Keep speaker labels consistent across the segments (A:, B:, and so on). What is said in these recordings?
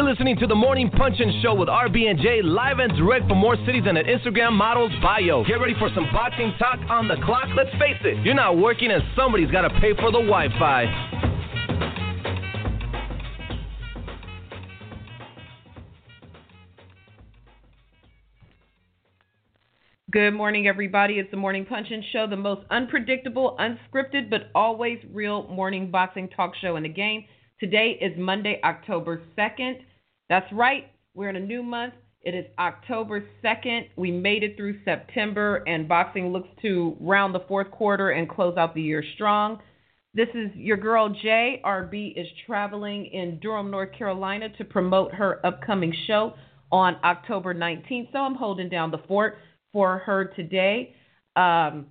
A: You're listening to the Morning Punchin' Show with RB and J live and direct from more cities than an Instagram model's bio. Get ready for some boxing talk on the clock. Let's face it, you're not working and somebody's got to pay for the Wi-Fi.
B: Good morning, everybody. It's the Morning Punchin' Show, the most unpredictable, unscripted, but always real morning boxing talk show in the game. Today is Monday, October 2nd. That's right, we're in a new month. It is October 2nd. We made it through September, and boxing looks to round the fourth quarter and close out the year strong. This is your girl Jay. RB is traveling in Durham, North Carolina to promote her upcoming show on October 19th, so I'm holding down the fort for her today. Um,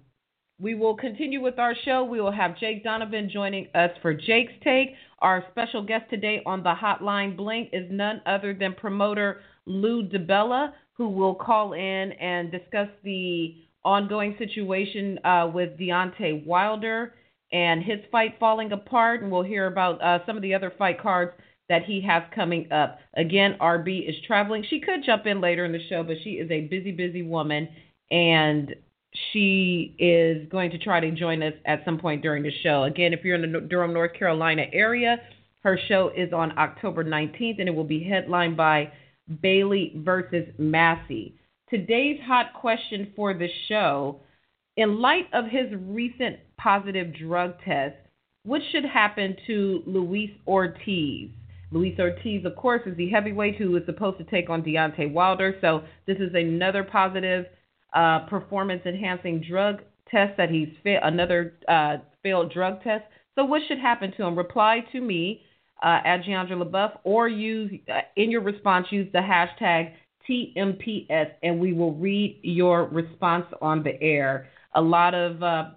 B: we will continue with our show. We will have Jake Donovan joining us for Jake's Take. Our special guest today on the Hotline Bling is none other than promoter Lou DiBella, who will call in and discuss the ongoing situation uh, with Deontay Wilder and his fight falling apart. And we'll hear about uh, some of the other fight cards that he has coming up. Again, RB is traveling. She could jump in later in the show, but she is a busy, busy woman, and she is going to try to join us at some point during the show. Again, if you're in the Durham, North Carolina area, her show is on October 19th, and it will be headlined by Bailey versus Massey. Today's hot question for the show in light of his recent positive drug test, what should happen to Luis Ortiz? Luis Ortiz, of course, is the heavyweight who is supposed to take on Deontay Wilder. So this is another positive uh, performance-enhancing drug test that he's fa- another uh, failed drug test. So what should happen to him? Reply to me uh, at Jeandra LeBeauf or use uh, in your response use the hashtag TMPS and we will read your response on the air. A lot of uh,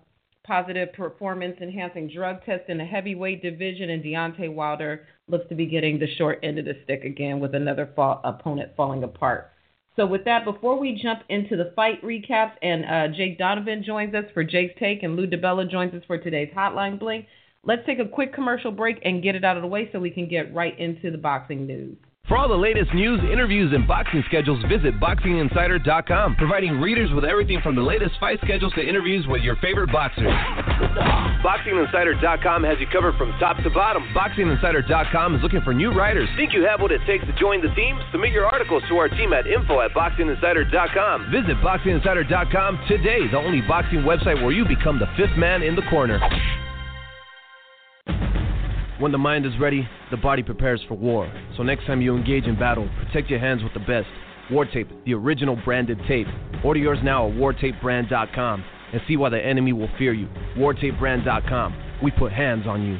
B: positive performance enhancing drug test in the heavyweight division, and Deontay Wilder looks to be getting the short end of the stick again with another fall, opponent falling apart. So, with that, before we jump into the fight recaps, and uh, Jake Donovan joins us for Jake's Take, and Lou DiBella joins us for today's Hotline Bling, let's take a quick commercial break and get it out of the way so we can get right into the boxing news.
A: For all the latest news, interviews, and boxing schedules, visit BoxingInsider.com, providing readers with everything from the latest fight schedules to interviews with your favorite boxers. BoxingInsider.com has you covered from top to bottom. BoxingInsider.com is looking for new writers. Think you have what it takes to join the team? Submit your articles to our team at info at BoxingInsider.com. Visit BoxingInsider.com today, the only boxing website where you become the fifth man in the corner. When the mind is ready, the body prepares for war. So next time you engage in battle, protect your hands with the best. War Tape, the original branded tape. Order yours now at wartapebrand.com and see why the enemy will fear you. wartapebrand.com. We put hands on you.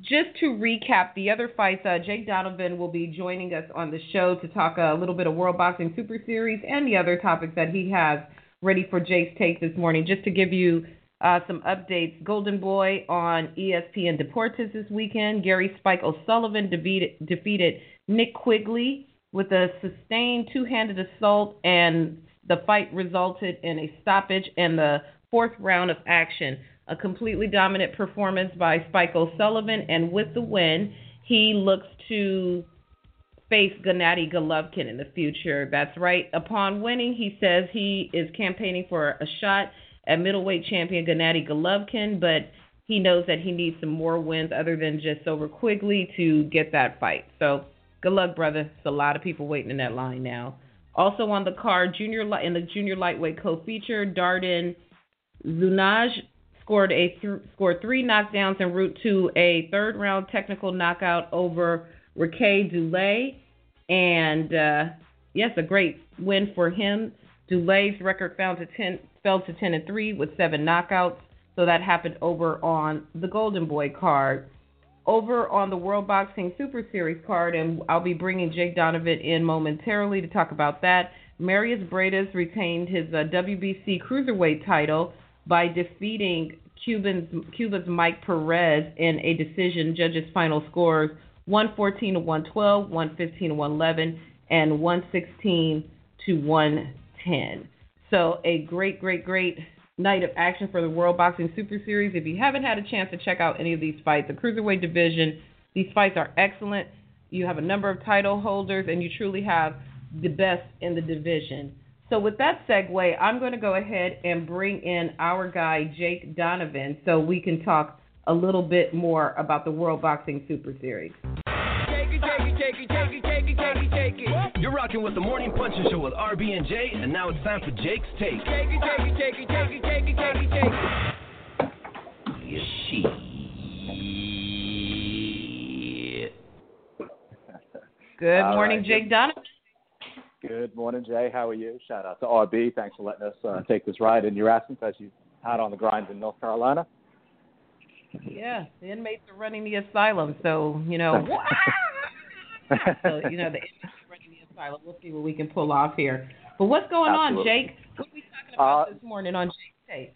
B: Just to recap the other fights, uh, Jake Donovan will be joining us on the show to talk a little bit of World Boxing Super Series and the other topics that he has ready for Jake's take this morning. Just to give you uh, some updates. Golden Boy on ESPN Deportes this weekend. Gary Spike O'Sullivan defeated, defeated Nick Quigley with a sustained two handed assault, and the fight resulted in a stoppage in the fourth round of action. A completely dominant performance by Spike O'Sullivan, and with the win, he looks to face Gennady Golovkin in the future. That's right. Upon winning, he says he is campaigning for a shot at middleweight champion Gennady Golovkin, but he knows that he needs some more wins other than just over Quigley to get that fight. So good luck, brother. There's a lot of people waiting in that line now. Also on the card, junior in the junior lightweight co-feature, Darden Zunaj scored a th- scored three knockdowns en route to a third round technical knockout over Ricky Dulay, and uh, yes, a great win for him. Dulay's record fell to 10, fell to 10 and 3 with seven knockouts. So that happened over on the Golden Boy card. Over on the World Boxing Super Series card, and I'll be bringing Jake Donovan in momentarily to talk about that. Mairis Briedis retained his uh, WBC cruiserweight title by defeating Cuban's, Cuba's Mike Perez in a decision. Judges' final scores 114 to 112, 115 to 111, and 116 to 110. So a great, great, great night of action for the World Boxing Super Series. If you haven't had a chance to check out any of these fights, the cruiserweight division These fights are excellent. You have a number of title holders, and you truly have the best in the division. So, with that segue, I'm going to go ahead and bring in our guy, Jake Donovan, so we can talk a little bit more about the World Boxing Super Series.
A: You're rocking with the Morning Punching Show with RB and J, and now it's time for Jake's Take. Take it, take it, take it, take it, take it, take it, take
B: it. Good morning, right. Jake Donovan.
C: Good morning, Jay. How are you? Shout out to RB. Thanks for letting us uh, take this ride in your absence as you had on the grind in North Carolina.
B: Yeah, the inmates are running the asylum, so you know. So you know the running the asylum. We'll see what we can pull off here. But what's going Absolutely. on, Jake? What are we talking about uh, this morning on Jake's Take?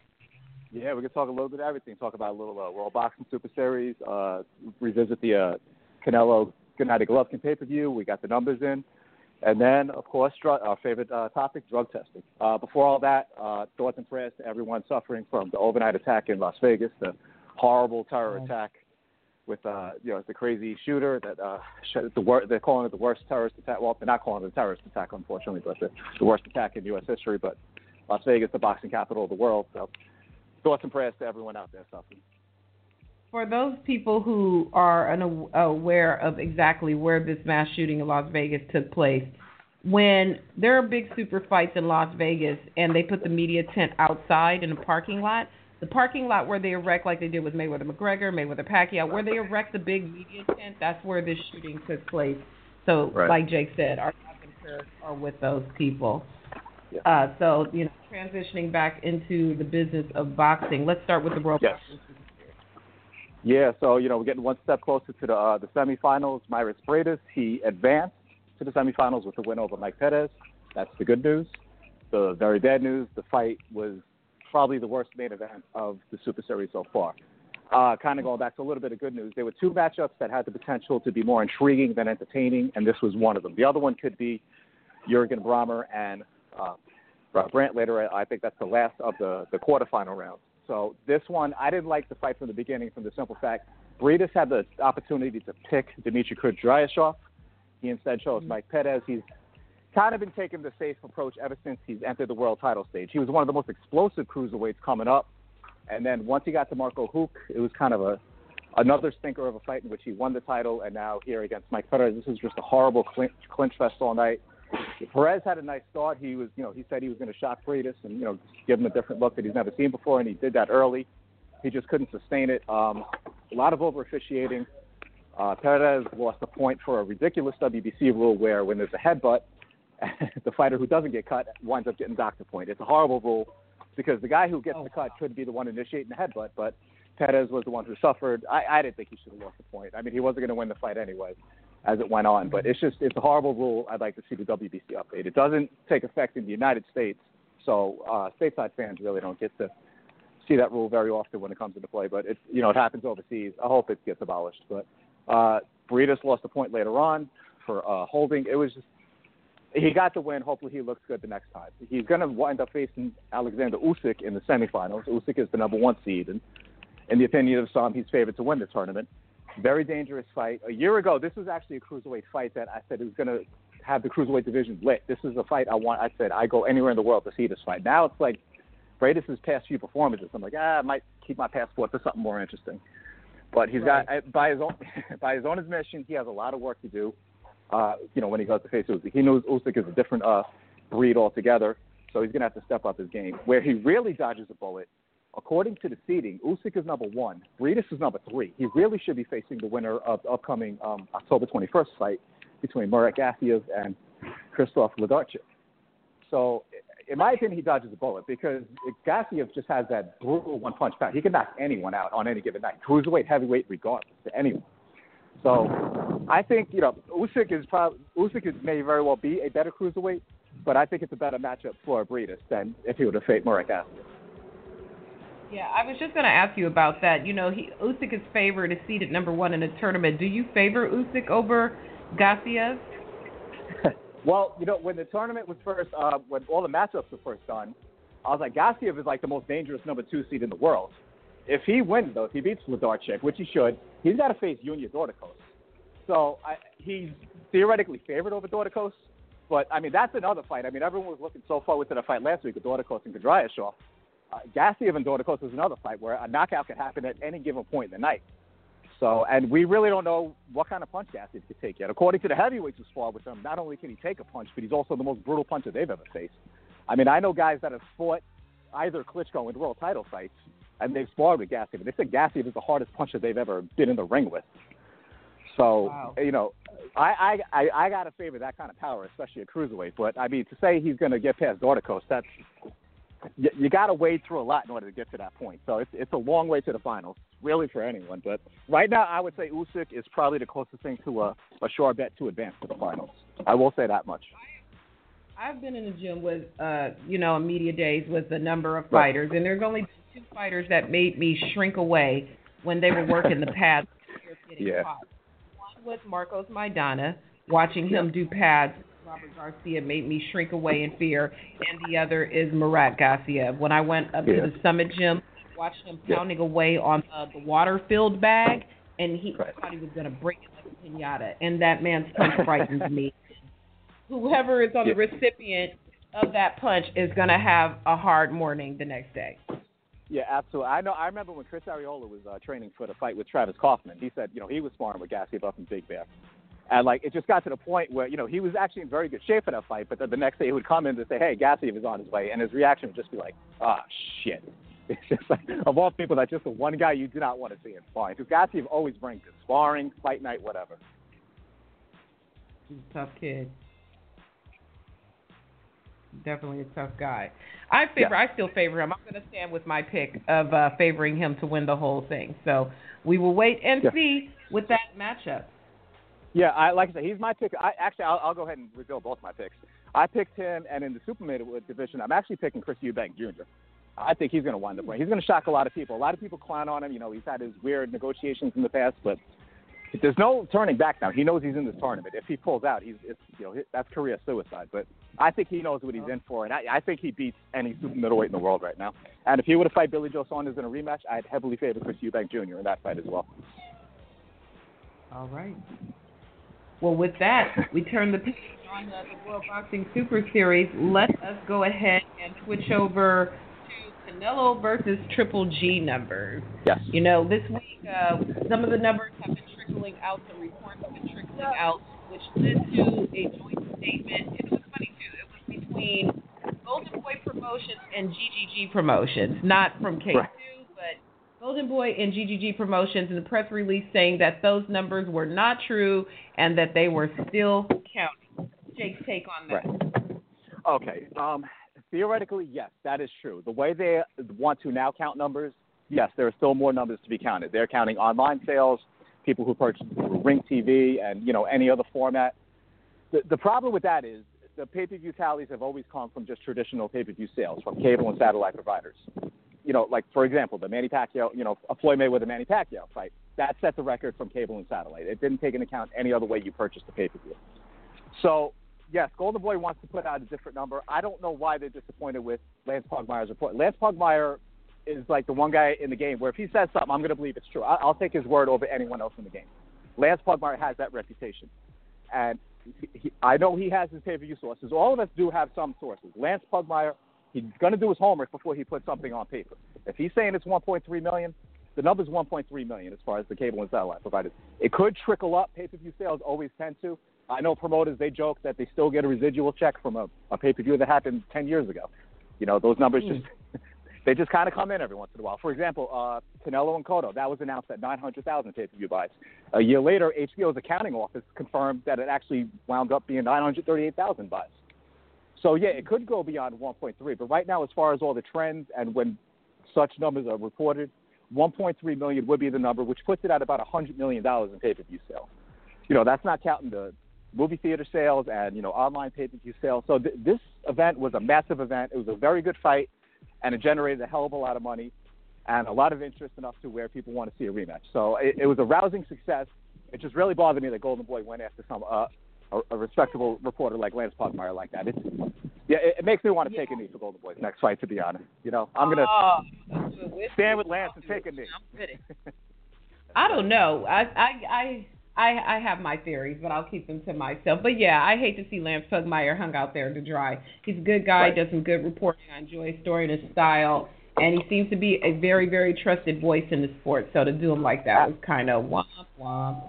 C: Yeah, we can talk a little bit of everything. Talk about a little uh, World Boxing Super Series. Uh, revisit the uh, Canelo Good Night Golovkin pay per view. We got the numbers in. And then, of course, drug, our favorite uh, topic, drug testing. Uh, before all that, uh, thoughts and prayers to everyone suffering from the overnight attack in Las Vegas, the horrible terror attack with uh, you know the crazy shooter that uh, the wor- they're calling it the worst terrorist attack. Well, they're not calling it a terrorist attack, unfortunately, but the, the worst attack in U.S. history. But Las Vegas, the boxing capital of the world. So thoughts and prayers to everyone out there suffering.
B: For those people who are unaware of exactly where this mass shooting in Las Vegas took place, when there are big super fights in Las Vegas and they put the media tent outside in a parking lot, the parking lot where they erect, like they did with Mayweather McGregor, Mayweather Pacquiao, where they erect the big media tent, that's where this shooting took place. So, right. like Jake said, our thoughts and prayers are with those people. Yeah. Uh, so, you know, transitioning back into the business of boxing, let's start with the World
C: yes. Yeah, so you know we're getting one step closer to the uh, the semifinals. Mairis Briedis he advanced to the semifinals with a win over Mike Perez. That's the good news. The very bad news: the fight was probably the worst main event of the Super Series so far. Uh, kind of going back to a little bit of good news, there were two matchups that had the potential to be more intriguing than entertaining, and this was one of them. The other one could be Jürgen Brähmer and uh, Brant later. I think that's the last of the, the quarterfinal rounds. So this one, I didn't like the fight from the beginning from the simple fact Briedis had the opportunity to pick Dmitry Kudryashov. He instead chose. Mike Perez. He's kind of been taking the safe approach ever since he's entered the world title stage. He was one of the most explosive cruiserweights coming up, and then once he got to Marco Huck, it was kind of a another stinker of a fight in which he won the title, and now here against Mike Perez, this is just a horrible clinch, clinch fest all night. Perez had a nice start. He was, you know, he said he was going to shock Briedis and you know give him a different look that he's never seen before, and he did that early. He just couldn't sustain it. Um, a lot of over officiating. Uh, Perez lost a point for a ridiculous WBC rule where when there's a headbutt, the fighter who doesn't get cut winds up getting docked a point. It's a horrible rule because the guy who gets oh. the cut could be the one initiating the headbutt, but Perez was the one who suffered. I, I didn't think he should have lost the point. I mean, he wasn't going to win the fight anyway as it went on, but it's just it's a horrible rule. I'd like to see the WBC update. It doesn't take effect in the United States, so uh, stateside fans really don't get to see that rule very often when it comes into play. But it's you know it happens overseas. I hope it gets abolished. But uh, Briedis lost a point later on for uh, holding. It was just he got the win. Hopefully, he looks good the next time. He's going to wind up facing Alexander Usyk in the semifinals. Usyk is the number one seed, and in the opinion of some, he's favored to win the tournament. Very dangerous fight. A year ago, this was actually a cruiserweight fight that I said it was going to have the cruiserweight division lit. This is a fight I want. I said I go anywhere in the world to see this fight. Now it's like Briedis' past few performances. I'm like, ah, I might keep my passport for something more interesting. But he's right. got by his own by his own admission, he has a lot of work to do uh, you know, when he goes to face Usyk. He knows Usyk is a different uh, breed altogether, so he's going to have to step up his game. Where he really dodges a bullet, according to the seeding, Usyk is number one. Briedis is number three. He really should be facing the winner of the upcoming um, October 21st fight between Murat Gassiev and Krzysztof Wlodarczyk. So, in my opinion, he dodges a bullet because Gassiev just has that brutal one-punch power. He can knock anyone out on any given night, cruiserweight, heavyweight, regardless to anyone. So I think you know Usyk is probably Usyk is, may very well be a better cruiserweight, but I think it's a better matchup for Briedis than if he would have faced Gassiev.
B: Yeah, I was just going to ask you about that. You know, he Usyk is favored, is seeded number one in the tournament. Do you favor Usyk over Gassiev?
C: well, you know, when the tournament was first, uh, when all the matchups were first done, I was like, Gassiev is like the most dangerous number two seed in the world. If he wins, though, if he beats Wlodarczyk, which he should, he's got to face Junior Dorticos. So I, he's theoretically favored over Dorticos, but I mean that's another fight. I mean everyone was looking so far within the fight last week with Dorticos and Kudryashov. Uh, Gassiev and Dorticos is another fight where a knockout could happen at any given point in the night. So, and we really don't know what kind of punch Gassiev could take yet. According to the heavyweights who sparred with him, not only can he take a punch, but he's also the most brutal puncher they've ever faced. I mean, I know guys that have fought either Klitschko in world title fights, and they've sparred with Gassiev. They said Gassiev is the hardest puncher they've ever been in the ring with. So,
B: wow.
C: you know, I, I I I gotta favor that kind of power, especially a cruiserweight. But I mean, to say he's going to get past Dorticos, that's you, you got to wade through a lot in order to get to that point. So it's it's a long way to the finals, really for anyone. But right now, I would say Usyk is probably the closest thing to a a sure bet to advance to the finals. I will say that much.
B: I've been in the gym with, uh, you know, media days with a number of fighters, right. and there's only two fighters that made me shrink away when they were working the pads.
C: yeah.
B: Caught. One was Marcos Maidana. Watching him do pads Robert Garcia made me shrink away in fear, and the other is Murat Gassiev. When I went up
C: yeah.
B: to the Summit Gym, watched him pounding yeah. away on uh, the water-filled bag, and he
C: right.
B: thought he was going to break it like a pinata. And that man's punch frightens me. Whoever is on
C: yeah.
B: the recipient of that punch is going to have a hard morning the next day.
C: Yeah, absolutely. I know. I remember when Chris Arreola was uh, training for the fight with Travis Kauffman. He said, you know, he was sparring with Gassiev up in Big Bear, and like it just got to the point where you know he was actually in very good shape for that fight, but then the next day he would come in and say, "Hey, Gassiev is on his way," and his reaction would just be like, "Ah, oh, shit." It's just like of all people, that's just the one guy you do not want to see in sparring. Because Gassiev always brings it, sparring, fight night, whatever.
B: He's a tough kid. Definitely a tough guy. I favor.
C: Yeah.
B: I still favor him. I'm going to stand with my pick of uh, favoring him to win the whole thing. So we will wait and
C: yeah.
B: see with that matchup.
C: Yeah, I like I said, he's my pick. I actually, I'll, I'll go ahead and reveal both my picks. I picked him, and in the super middleweight division, I'm actually picking Chris Eubank Jr. I think he's going to wind up winning. He's going to shock a lot of people. A lot of people clown on him. You know, he's had his weird negotiations in the past, but there's no turning back now. He knows he's in this tournament. If he pulls out, he's it's, you know that's career suicide. But I think he knows what he's in for, and I, I think he beats any super middleweight in the world right now. And if he were to fight Billy Joe Saunders in a rematch, I'd heavily favor Chris Eubank Jr. in that fight as well.
B: All right. Well, with that, we turn the page on the, the World Boxing Super Series. Let us go ahead and switch over to Canelo versus Triple G numbers.
C: Yes.
B: You know, this week, uh, some of the numbers have been trickling out, the reports have been trickling out, which led to a joint statement. It was funny, too. It was between Golden Boy Promotions and GGG Promotions, not from K2.
C: Right.
B: Golden Boy and GGG Promotions in the press release saying that those numbers were not true and that they were still counting. Jake's take on that.
C: Right. Okay. Um, theoretically, yes, that is true. The way they want to now count numbers, yes, there are still more numbers to be counted. They're counting online sales, people who purchase Ring TV, and you know any other format. The, the problem with that is the pay-per-view tallies have always come from just traditional pay-per-view sales from cable and satellite providers you know, like for example, the Manny Pacquiao, you know, a Floyd Mayweather Manny Pacquiao fight, that set the record from cable and satellite. It didn't take into account any other way you purchased the pay per view. So yes, Golden Boy wants to put out a different number. I don't know why they're disappointed with Lance Pugmire's report. Lance Pugmire is like the one guy in the game where if he says something, I'm going to believe it's true. I'll take his word over anyone else in the game. Lance Pugmire has that reputation, and he, he, I know he has his pay-per-view sources. All of us do have some sources. Lance Pugmire He's going to do his homework before he puts something on paper. If he's saying it's 1.3 million, the number's 1.3 million as far as the cable and satellite providers. It could trickle up. Pay-per-view sales always tend to. I know promoters they joke that they still get a residual check from a, a pay-per-view that happened 10 years ago. You know those numbers
B: mm.
C: just they just kind of come in every once in a while. For example, uh, Canelo and Cotto that was announced at 900,000 pay-per-view buys. A year later, HBO's accounting office confirmed that it actually wound up being 938,000 buys. So yeah, it could go beyond 1.3. But right now, as far as all the trends and when such numbers are reported, 1.3 million would be the number, which puts it at about 100 million dollars in pay-per-view sales. You know, that's not counting the movie theater sales and you know online pay-per-view sales. So th- this event was a massive event. It was a very good fight, and it generated a hell of a lot of money and a lot of interest enough to where people want to see a rematch. So it, it was a rousing success. It just really bothered me that Golden Boy went after some uh, a, a respectable reporter like Lance Pugmire like that. It's yeah, it, it makes me want to take a knee for Golden Boy's next fight. To be honest, you know, I'm gonna
B: oh,
C: stand with Lance and take a knee.
B: I don't know. I I I I I have my theories, but I'll keep them to myself. But yeah, I hate to see Lance Pugmire hung out there to dry. He's a good guy,
C: Right.
B: does some good reporting. I enjoy his story and his style, and he seems to be a very very trusted voice in the sport. So to do him like that was kind of womp womp.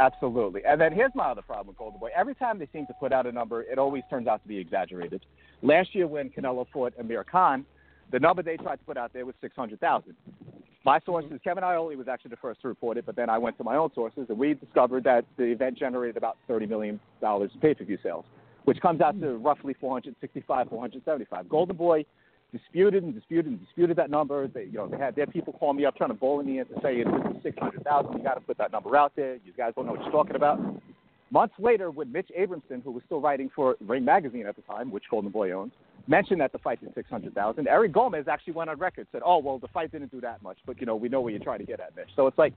C: Absolutely. And then here's my other problem with Golden Boy. Every time they seem to put out a number, it always turns out to be exaggerated. Last year when Canelo fought Amir Khan, the number they tried to put out there was 600,000. My sources, mm-hmm. Kevin Iole was actually the first to report it, but then I went to my own sources and we discovered that the event generated about $30 million in pay-per-view sales, which comes out to mm. roughly 465, 475. Golden Boy disputed and disputed and disputed that number. They, you know, they had their people call me up trying to bully me into saying this is 600,000. You got to put that number out there. You guys don't know what you're talking about. Months later, when Mitch Abramson, who was still writing for Ring Magazine at the time, which Golden Boy owns, mentioned that the fight did 600,000, Eric Gomez actually went on record said, "Oh, well, the fight didn't do that much, but you know, we know what you're trying to get at, Mitch." So it's like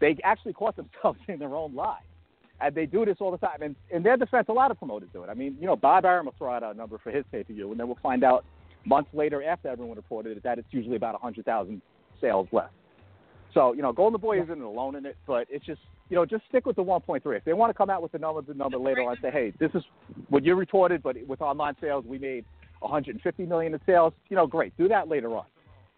C: they actually caught themselves in their own lie. And they do this all the time. And in their defense, a lot of promoters do it. I mean, you know, Bob Arum will throw out a number for his pay per view, and then we'll find out months later after everyone reported it that it's usually about 100,000 sales left. So, you know, Golden Boy isn't alone in it, but it's just, you know, just stick with the 1.3. If they want to come out with the number, the number later on, say, hey, this is what you reported, but with online sales, we made 150 million in sales. You know, great. Do that later on.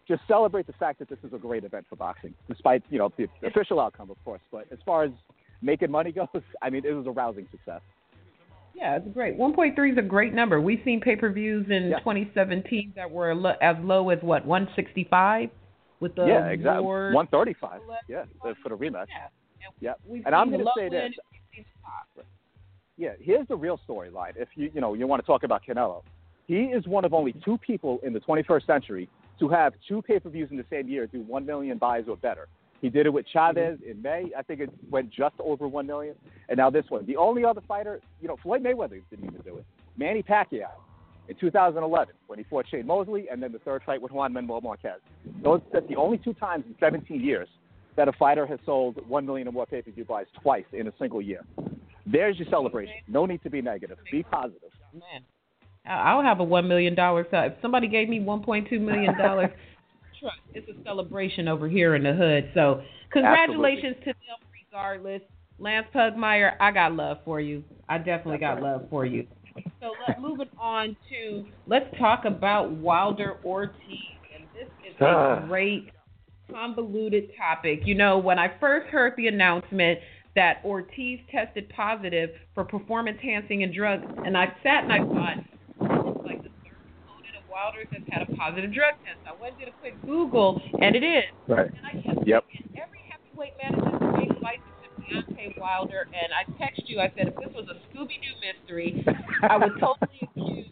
C: Just celebrate the fact that this is a great event for boxing, despite you know the official outcome, of course. But as far as making money goes, I mean, it was a rousing success.
B: Yeah, it's great. 1.3 is a great number. We've seen pay-per-views in
C: Yeah.
B: 2017 that were lo- as low as what 165 with the
C: yeah, exactly.
B: Lord-
C: 135. Yeah, for the rematch.
B: Yeah. And
C: Yeah.
B: We've
C: And I'm gonna say this.
B: and we've seen the top.
C: Yeah, here's the real storyline. If you you know you want to talk about Canelo, he is one of only two people in the 21st century to have two pay-per-views in the same year do one million buys or better. He did it with Chavez mm-hmm. in May. I think it went just over one million, and now this one. The only other fighter, you know, Floyd Mayweather didn't even do it. Manny Pacquiao in 2011 when he fought Shane Mosley, and then the third fight with Juan Manuel Marquez. Those that's the only two times in 17 years that a fighter has sold one million or more pay-per-view buys twice in a single year. There's your celebration. No need to be negative. Be positive.
B: Man, I'll have a one million dollar. If somebody gave me 1.2 million dollars, it's a celebration over here in the hood. So congratulations to them, regardless. Lance Pugmire, I got love for you. I definitely got love for you. So let moving on to let's talk about Wilder Ortiz, and this is a
C: Ah.
B: great convoluted topic. You know, when I first heard the announcement that Ortiz tested positive for performance enhancing and drugs, and I sat and I thought, this is like the third Wilder's has had a positive drug test. I went and did a quick Google, and it is.
C: Right.
B: And I kept
C: Yep.
B: thinking, every heavyweight manages to take fights except Deontay Wilder, and I texted you, I said, if this was a Scooby-Doo mystery, I would totally accuse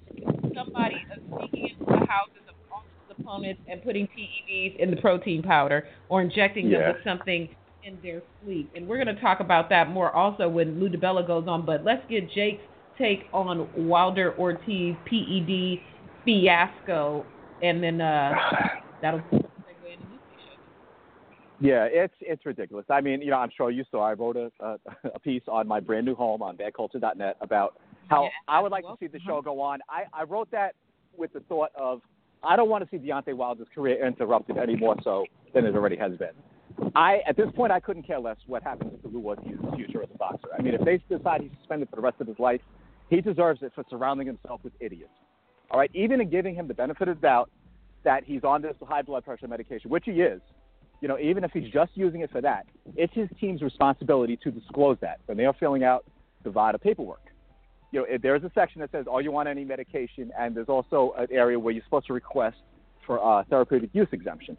B: somebody of sneaking into the houses of all his opponents and putting PEDs in the protein powder or injecting them with something in their sleep. And we're going to talk about that more also when Lou DiBella goes on. But let's get Jake's take on Wilder Ortiz PED fiasco, and then uh, that'll segue into this show.
C: Yeah, it's it's ridiculous. I mean, you know, I'm sure you saw. I wrote a a, a piece on my brand new home on badculture.net about how
B: Yeah,
C: I would like to see the show go on. I I wrote that with the thought of I don't want to see Deontay Wilder's career interrupted any more so than it already has been. I at this point I couldn't care less what happens to Lou Ortiz's future as a boxer. I mean, if they decide he's suspended for the rest of his life, he deserves it for surrounding himself with idiots. All right, even in giving him the benefit of the doubt that he's on this high blood pressure medication, which he is, you know, even if he's just using it for that, it's his team's responsibility to disclose that when they are filling out the VADA paperwork. You know, there's a section that says, "Oh, you want any medication?" and there's also an area where you're supposed to request for uh, therapeutic use exemption.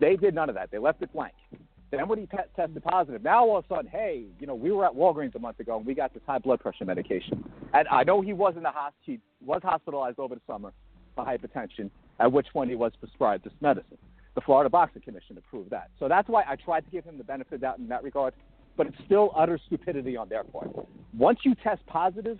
C: They did none of that. They left it blank. Then when he te- tested positive, now all of a sudden, hey, you know, we were at Walgreens a month ago and we got this high blood pressure medication. And I know he was in the hos- he was hospitalized over the summer for hypertension, at which point he was prescribed this medicine. The Florida Boxing Commission approved that. So that's why I tried to give him the benefit of doubt in that regard. But it's still utter stupidity on their part. Once you test positive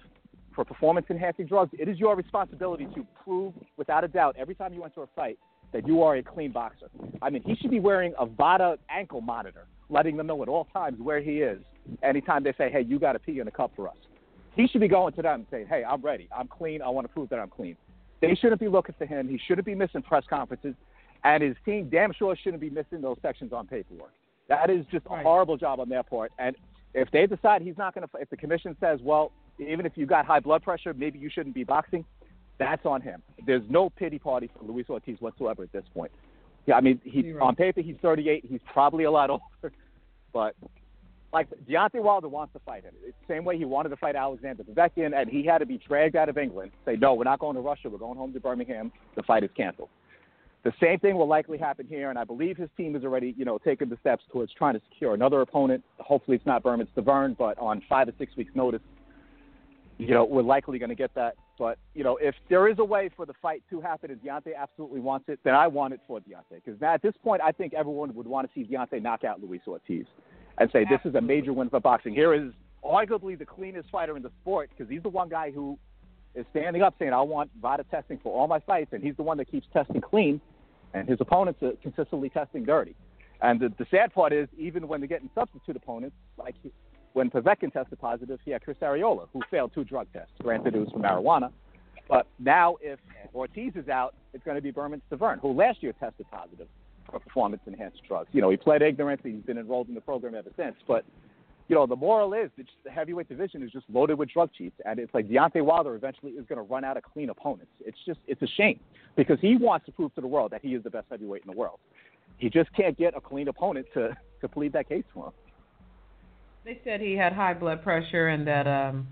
C: for performance enhancing drugs, it is your responsibility to prove without a doubt every time you enter a fight that you are a clean boxer. I mean, he should be wearing a VADA ankle monitor, letting them know at all times where he is anytime they say, hey, you got to pee in a cup for us. He should be going to them and saying, hey, I'm ready. I'm clean. I want to prove that I'm clean. They shouldn't be looking for him. He shouldn't be missing press conferences. And his team damn sure shouldn't be missing those sections on paperwork. That is just a horrible job on their part. And if they decide he's not going to, if the commission says, well, even if you got high blood pressure, maybe you shouldn't be boxing, that's on him. There's no pity party for Luis Ortiz whatsoever at this point. Yeah, I mean, he
B: Right.
C: on paper he's 38. He's probably a lot older, but like Deontay Wilder wants to fight him. It's the same way he wanted to fight Alexander Povetkin, and he had to be dragged out of England. Say, no, we're not going to Russia. We're going home to Birmingham. The fight is canceled. The same thing will likely happen here, and I believe his team is already, you know, taking the steps towards trying to secure another opponent. Hopefully, it's not Bermane Stiverne, but on five or six weeks' notice, you know, we're likely going to get that. But you know, if there is a way for the fight to happen and Deontay absolutely wants it, then I want it for Deontay because at this point, I think everyone would want to see Deontay knock out Luis Ortiz and say this is a major win for boxing. Here is arguably the cleanest fighter in the sport because he's the one guy who is standing up saying, "I want VADA testing for all my fights," and he's the one that keeps testing clean, and his opponents are consistently testing dirty. And the, the sad part is, even when they're getting substitute opponents, like when Povetkin tested positive, he had Chris Arreola, who failed two drug tests. Granted, it was for marijuana. But now, if Ortiz is out, it's going to be Bermane Stiverne, who last year tested positive for performance-enhanced drugs. You know, he pled ignorance. He's been enrolled in the program ever since. But, you know, the moral is that the heavyweight division is just loaded with drug cheats. And it's like Deontay Wilder eventually is going to run out of clean opponents. It's just, it's a shame because he wants to prove to the world that he is the best heavyweight in the world. He just can't get a clean opponent to, to plead that case for him.
B: They said he had high blood pressure and that um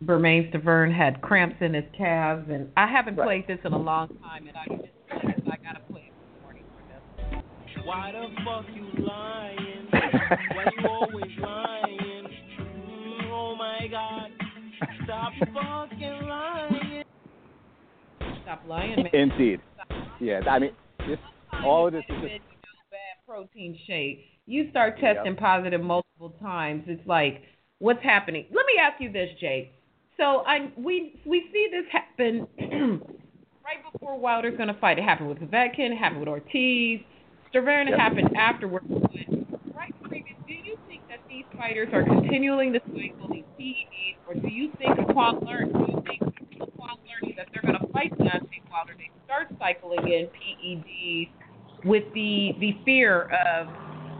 B: Bermane Stiverne had cramps in his calves and I haven't
C: Right.
B: played this in a long time and I just I gotta play it this morning for this.
D: Why the fuck you lying? Why you always lying? Mm, oh my god. Stop fucking lying.
B: Stop lying, man.
C: Indeed. Yeah, I mean, this, all of this is just,
B: you know, bad protein shake. You start testing positive multiple times. It's like, what's happening? Let me ask you this, Jay. So I we we see this happen right before Wilder's going to fight. It happened with Povetkin. It happened with Ortiz. Stiverne
C: Yep.
B: happened afterwards. But right previous, do you think that these fighters are continuing to cycle these PEDs, or do you think upon learn, do you think upon learning that they're going to fight Deontay Wilder, they start cycling in PEDs with the the fear of,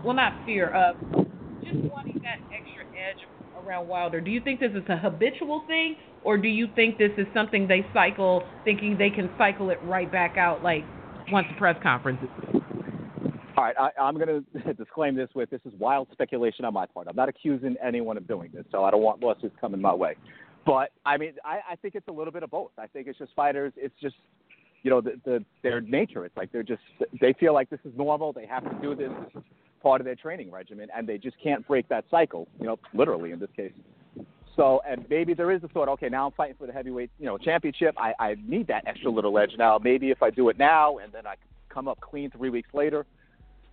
B: well, not fear of, just wanting that extra edge around Wilder. Do you think this is a habitual thing, or do you think this is something they cycle, thinking they can cycle it right back out, like once the press conference is?
C: all right, I, I'm going to disclaim this with this is wild speculation on my part. I'm not accusing anyone of doing this, so I don't want lawsuits coming my way. But I mean, I, I think it's a little bit of both. I think it's just fighters. It's just, you know, the, the their nature. It's like they're just they feel like this is normal. They have to do this. This is part of their training regimen, and they just can't break that cycle. You know, literally in this case. So, and maybe there is a thought. Okay, now I'm fighting for the heavyweight, you know, championship. I, I need that extra little edge now. Maybe if I do it now, and then I come up clean three weeks later.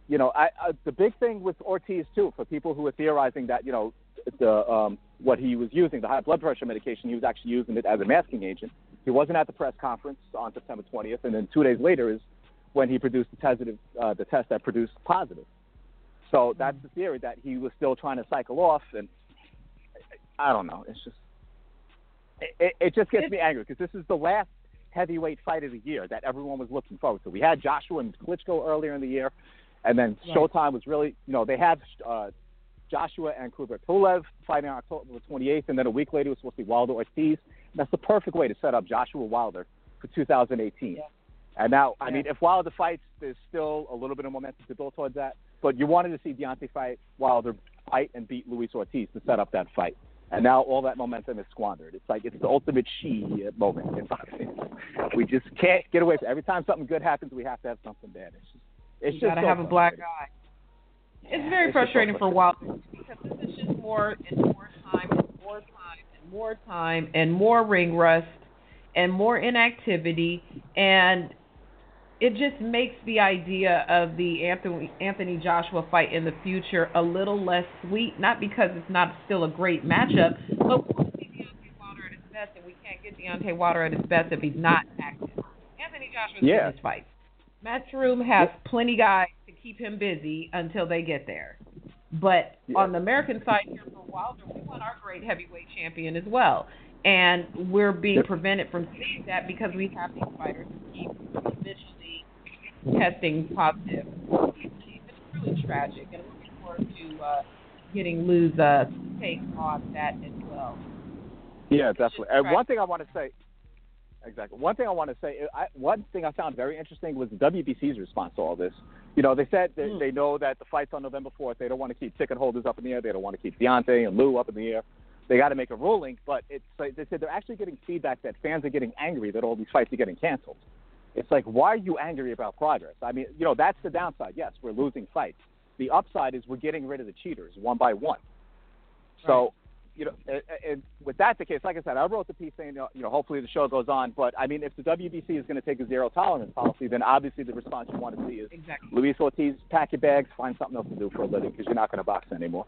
C: You know, I, I, the big thing with Ortiz too, for people who are theorizing that you know the um, what he was using, the high blood pressure medication, he was actually using it as a masking agent. He wasn't at the press conference on September 20th, and then two days later is when he produced the test, uh, the test that produced positive. So that's the theory that he was still trying to cycle off, and I don't know. It's just it, it, just gets me angry because this is the last heavyweight fight of the year that everyone was looking forward to. We had Joshua and Klitschko earlier in the year, and then. Showtime was really, you know, they had uh, Joshua and Kubrat Pulev fighting on October 28th, and then a week later it was supposed to be Wilder Ortiz. That's the perfect way to set up Joshua Wilder for 2018.
B: Yeah.
C: And now, I
B: Yeah.
C: mean, if Wilder fights, there's still a little bit of momentum to build towards that. But you wanted to see Deontay fight Wilder fight and beat Luis Ortiz to set up that fight. And now all that momentum is squandered. It's like it's the ultimate she moment in boxing. We just can't get away from it. Every time something good happens, we have to have something bad. It's just, it's
B: you
C: just
B: gotta
C: so
B: have a black
C: frustrating.
B: eye. It's
C: Yeah,
B: very
C: it's just so
B: frustrating for. Wilder because this is just more and more time and more time and more time and more ring rust and more inactivity and it just makes the idea of the Anthony Anthony Joshua fight in the future a little less sweet. Not because it's not still a great matchup, but we want to see Deontay Wilder at his best, and we can't get Deontay Wilder at his best if he's not active. Anthony Joshua's
C: Yeah.
B: in his fights. Matchroom has plenty guys to keep him busy until they get there. But
C: Yeah.
B: on the American side here for Wilder, we want our great heavyweight champion as well. And we're being
C: Yep.
B: prevented from seeing that because we have these fighters who keep habitually testing positive. It's really tragic, and I'm looking forward to uh, getting Lou's uh, take on that as well.
C: Yeah, definitely. And one thing I want to say, exactly. One thing I want to say, I, one thing I found very interesting was the WBC's response to all this. You know, they said they,
B: Mm.
C: they know that the fight's on November 4th. They don't want to keep ticket holders up in the air. They don't want to keep Deontay and Lou up in the air. They got to make a ruling, but it's like they said they're actually getting feedback that fans are getting angry that all these fights are getting canceled. It's like, why are you angry about progress? I mean, you know, that's the downside. Yes, we're losing fights. The upside is we're getting rid of the cheaters one by one. So, you know, and, and with that the case, like I said, I wrote the piece saying, you know, hopefully the show goes on. But I mean, if the WBC is going to take a zero tolerance policy, then obviously the response you want to see is
B: Exactly.
C: Luis Ortiz, pack your bags, find something else to do for a living because you're not going to box anymore.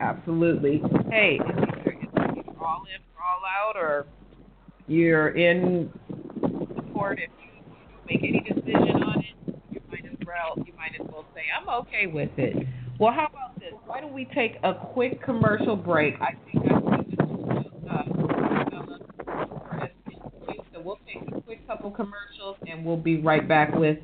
B: Absolutely. Hey, it's either it's either all in or all out, or you're in support. If you don't make any decision on it, you might as well you might as well say I'm okay with it. Well, how about this? Why don't we take a quick commercial break? I think I see uh, develop for us to do. so uh, uh, uh, we'll take a quick couple commercials and we'll be right back with.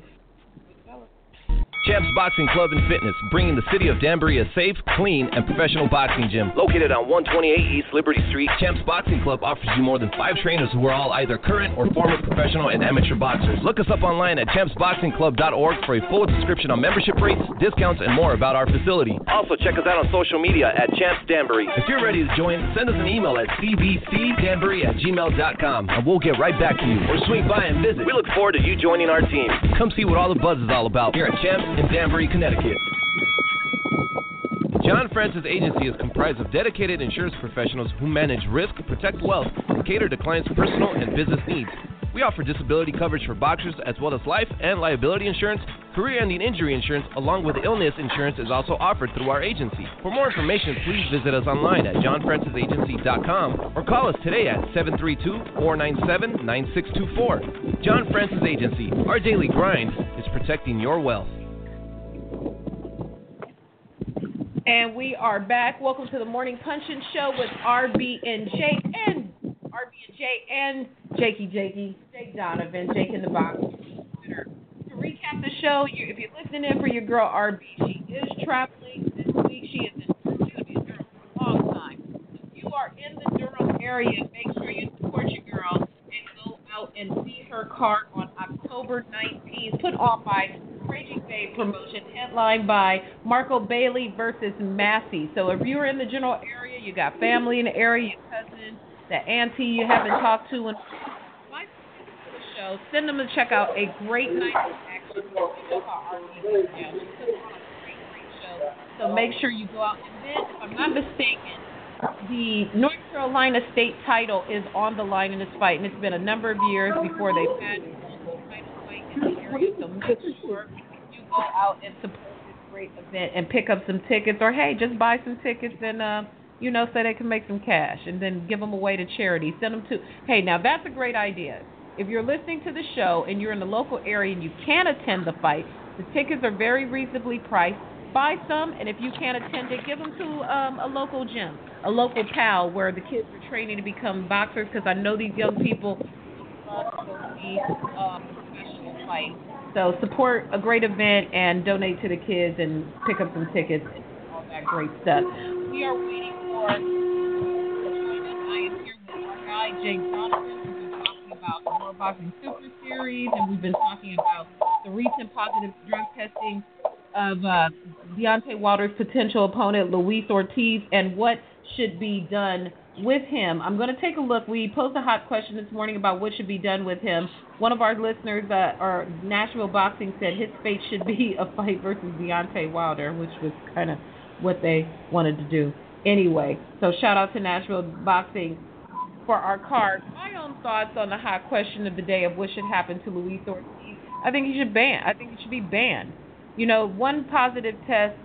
A: Champs Boxing Club and Fitness, bringing the city of Danbury a safe, clean, and professional boxing gym. Located on 128 East Liberty Street, Champs Boxing Club offers you more than five trainers who are all either current or former professional and amateur boxers. Look us up online at champsboxingclub.org for a full description on membership rates, discounts, and more about our facility. Also, check us out on social media at Champs Danbury. If you're ready to join, send us an email at cbcdanbury at gmail.com, and we'll get right back to you. Or swing by and visit. We look forward to you joining our team. Come see what all the buzz is all about here at Champs in Danbury, Connecticut. John Francis Agency is comprised of dedicated insurance professionals who manage risk, protect wealth, and cater to clients' personal and business needs. We offer disability coverage for boxers as well as life and liability insurance. Career ending injury insurance, along with illness insurance, is also offered through our agency. For more information, please visit us online at johnfrancisagency.com or call us today at 732 497 9624. John Francis Agency, our daily grind is protecting your wealth.
B: And we are back. Welcome to the Morning Punching Show with RB and Jake and RB and Jake and Jakey Jakey, Jake Donovan, Jake in the box. To recap the show, you, if you're listening in for your girl RB, she is traveling this week. She is in Durham for a long time. If you are in the Durham area, make sure you support your girl out and see her card on October 19th, put on by Raging Babe promotion, headlined by Marco Bailey versus Massey. So if you're in the general area, you got family in the area, your cousin, the auntie you haven't talked to, to the show. Send them to check out a great night of action. So make sure you go out. And then, if I'm not mistaken, the North Carolina state title is on the line in this fight, and it's been a number of years before they've had a title fight. So make sure you go out and support this great event and pick up some tickets, or hey, just buy some tickets and uh, you know, so they can make some cash, and then give them away to charity. Send them to. Hey, now that's a great idea. If you're listening to the show and you're in the local area and you can attend the fight, the tickets are very reasonably priced. Buy some, and if you can't attend it, give them to um, a local gym, a local pal where the kids are training to become boxers. Because I know these young people love to see um, professional fights. So support a great event and donate to the kids and pick up some tickets and all that great stuff. We are waiting for. I am here with our guy Jake Donovan. We've been talking about the World Boxing Super Series, and we've been talking about the recent positive drug testing of uh, Deontay Wilder's potential opponent, Luis Ortiz, and what should be done with him. I'm going to take a look. We posed a hot question this morning about what should be done with him. One of our listeners, uh, or Nashville Boxing, said his fate should be a fight versus Deontay Wilder, which was kind of what they wanted to do. Anyway, so shout out to Nashville Boxing for our card. My own thoughts on the hot question of the day of what should happen to Luis Ortiz. I think he should ban. I think he should be banned. You know, one positive test,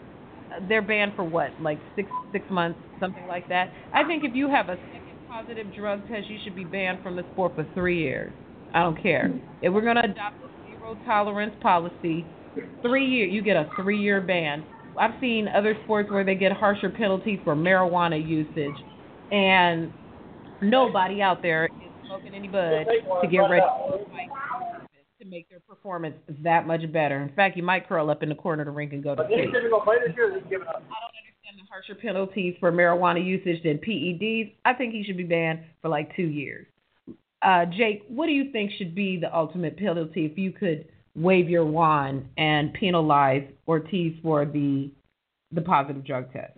B: they're banned for what, like six six months, something like that. I think if you have a second positive drug test, you should be banned from the sport for three years. I don't care. If we're gonna adopt a zero tolerance policy, three year you get a three year ban. I've seen other sports where they get harsher penalties for marijuana usage, and nobody out there is smoking any bud to get ready make their performance that much better. In fact, you might curl up in the corner of the ring and go to sleep. I don't understand the harsher penalties for marijuana usage than PEDs. I think he should be banned for like two years. Uh, Jake, what do you think should be the ultimate penalty if you could wave your wand and penalize Ortiz for the the positive drug test?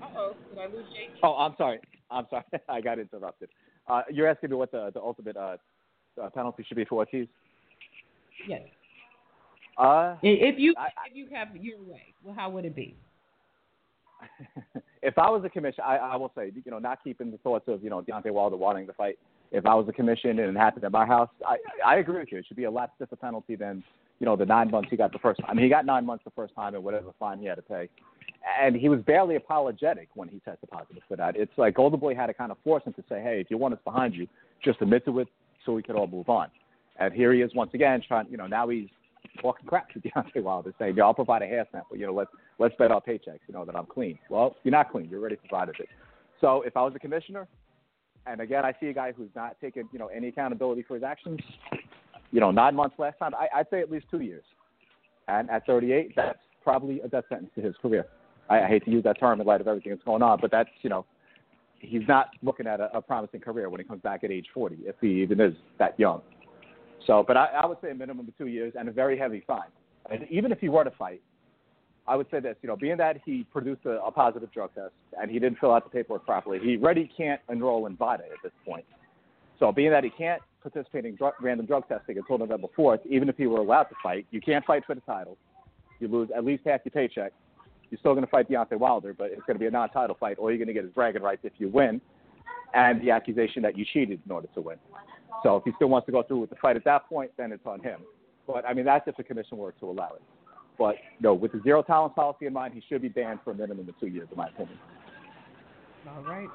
B: Uh-oh, did I lose Jake?
C: Oh, I'm sorry. I'm sorry. I got interrupted. Uh, you're asking me what the, the ultimate uh, uh, penalty should be for Ortiz?
B: Yes.
C: Uh,
B: if you
C: I,
B: if you have your way, well, how would it be?
C: if I was a commission, I, I will say, you know, not keeping the thoughts of you know Deontay Wilder wanting to fight. If I was a commission and it happened at my house, I I agree with you. It should be a lot stiffer penalty than you know the nine months he got the first time. I mean, he got nine months the first time and whatever fine he had to pay and he was barely apologetic when he tested positive for that. It's like Golden Boy had to kind of force him to say, "Hey, if you want us behind you, just admit to it, so we could all move on." And here he is once again trying. You know, now he's talking crap to Deontay Wilder, saying, "Yeah, I'll provide a hair sample. You know, let's let's bet our paychecks. You know that I'm clean." Well, you're not clean. You already provided it. So if I was a commissioner, and again I see a guy who's not taking you know any accountability for his actions, you know, nine months last time, I, I'd say at least two years. And at 38, that's probably a death sentence to his career. I, I hate to use that term in light of everything that's going on, but that's you know, he's not looking at a, a promising career when he comes back at age 40, if he even is that young. So, but I, I would say a minimum of two years and a very heavy fine. And even if he were to fight, I would say this, you know, being that he produced a, a positive drug test and he didn't fill out the paperwork properly, he already can't enroll in VADA at this point. So, being that he can't participate in drug, random drug testing until November 4th, even if he were allowed to fight, you can't fight for the title. You lose at least half your paycheck. You're still going to fight Deontay Wilder, but it's going to be a non-title fight. All you're going to get is bragging rights if you win, and the accusation that you cheated in order to win. So if he still wants to go through with the fight at that point, then it's on him. But I mean, that's if the commission were to allow it. But no, with the zero tolerance policy in mind, he should be banned for a minimum of two years, in my opinion.
B: All right.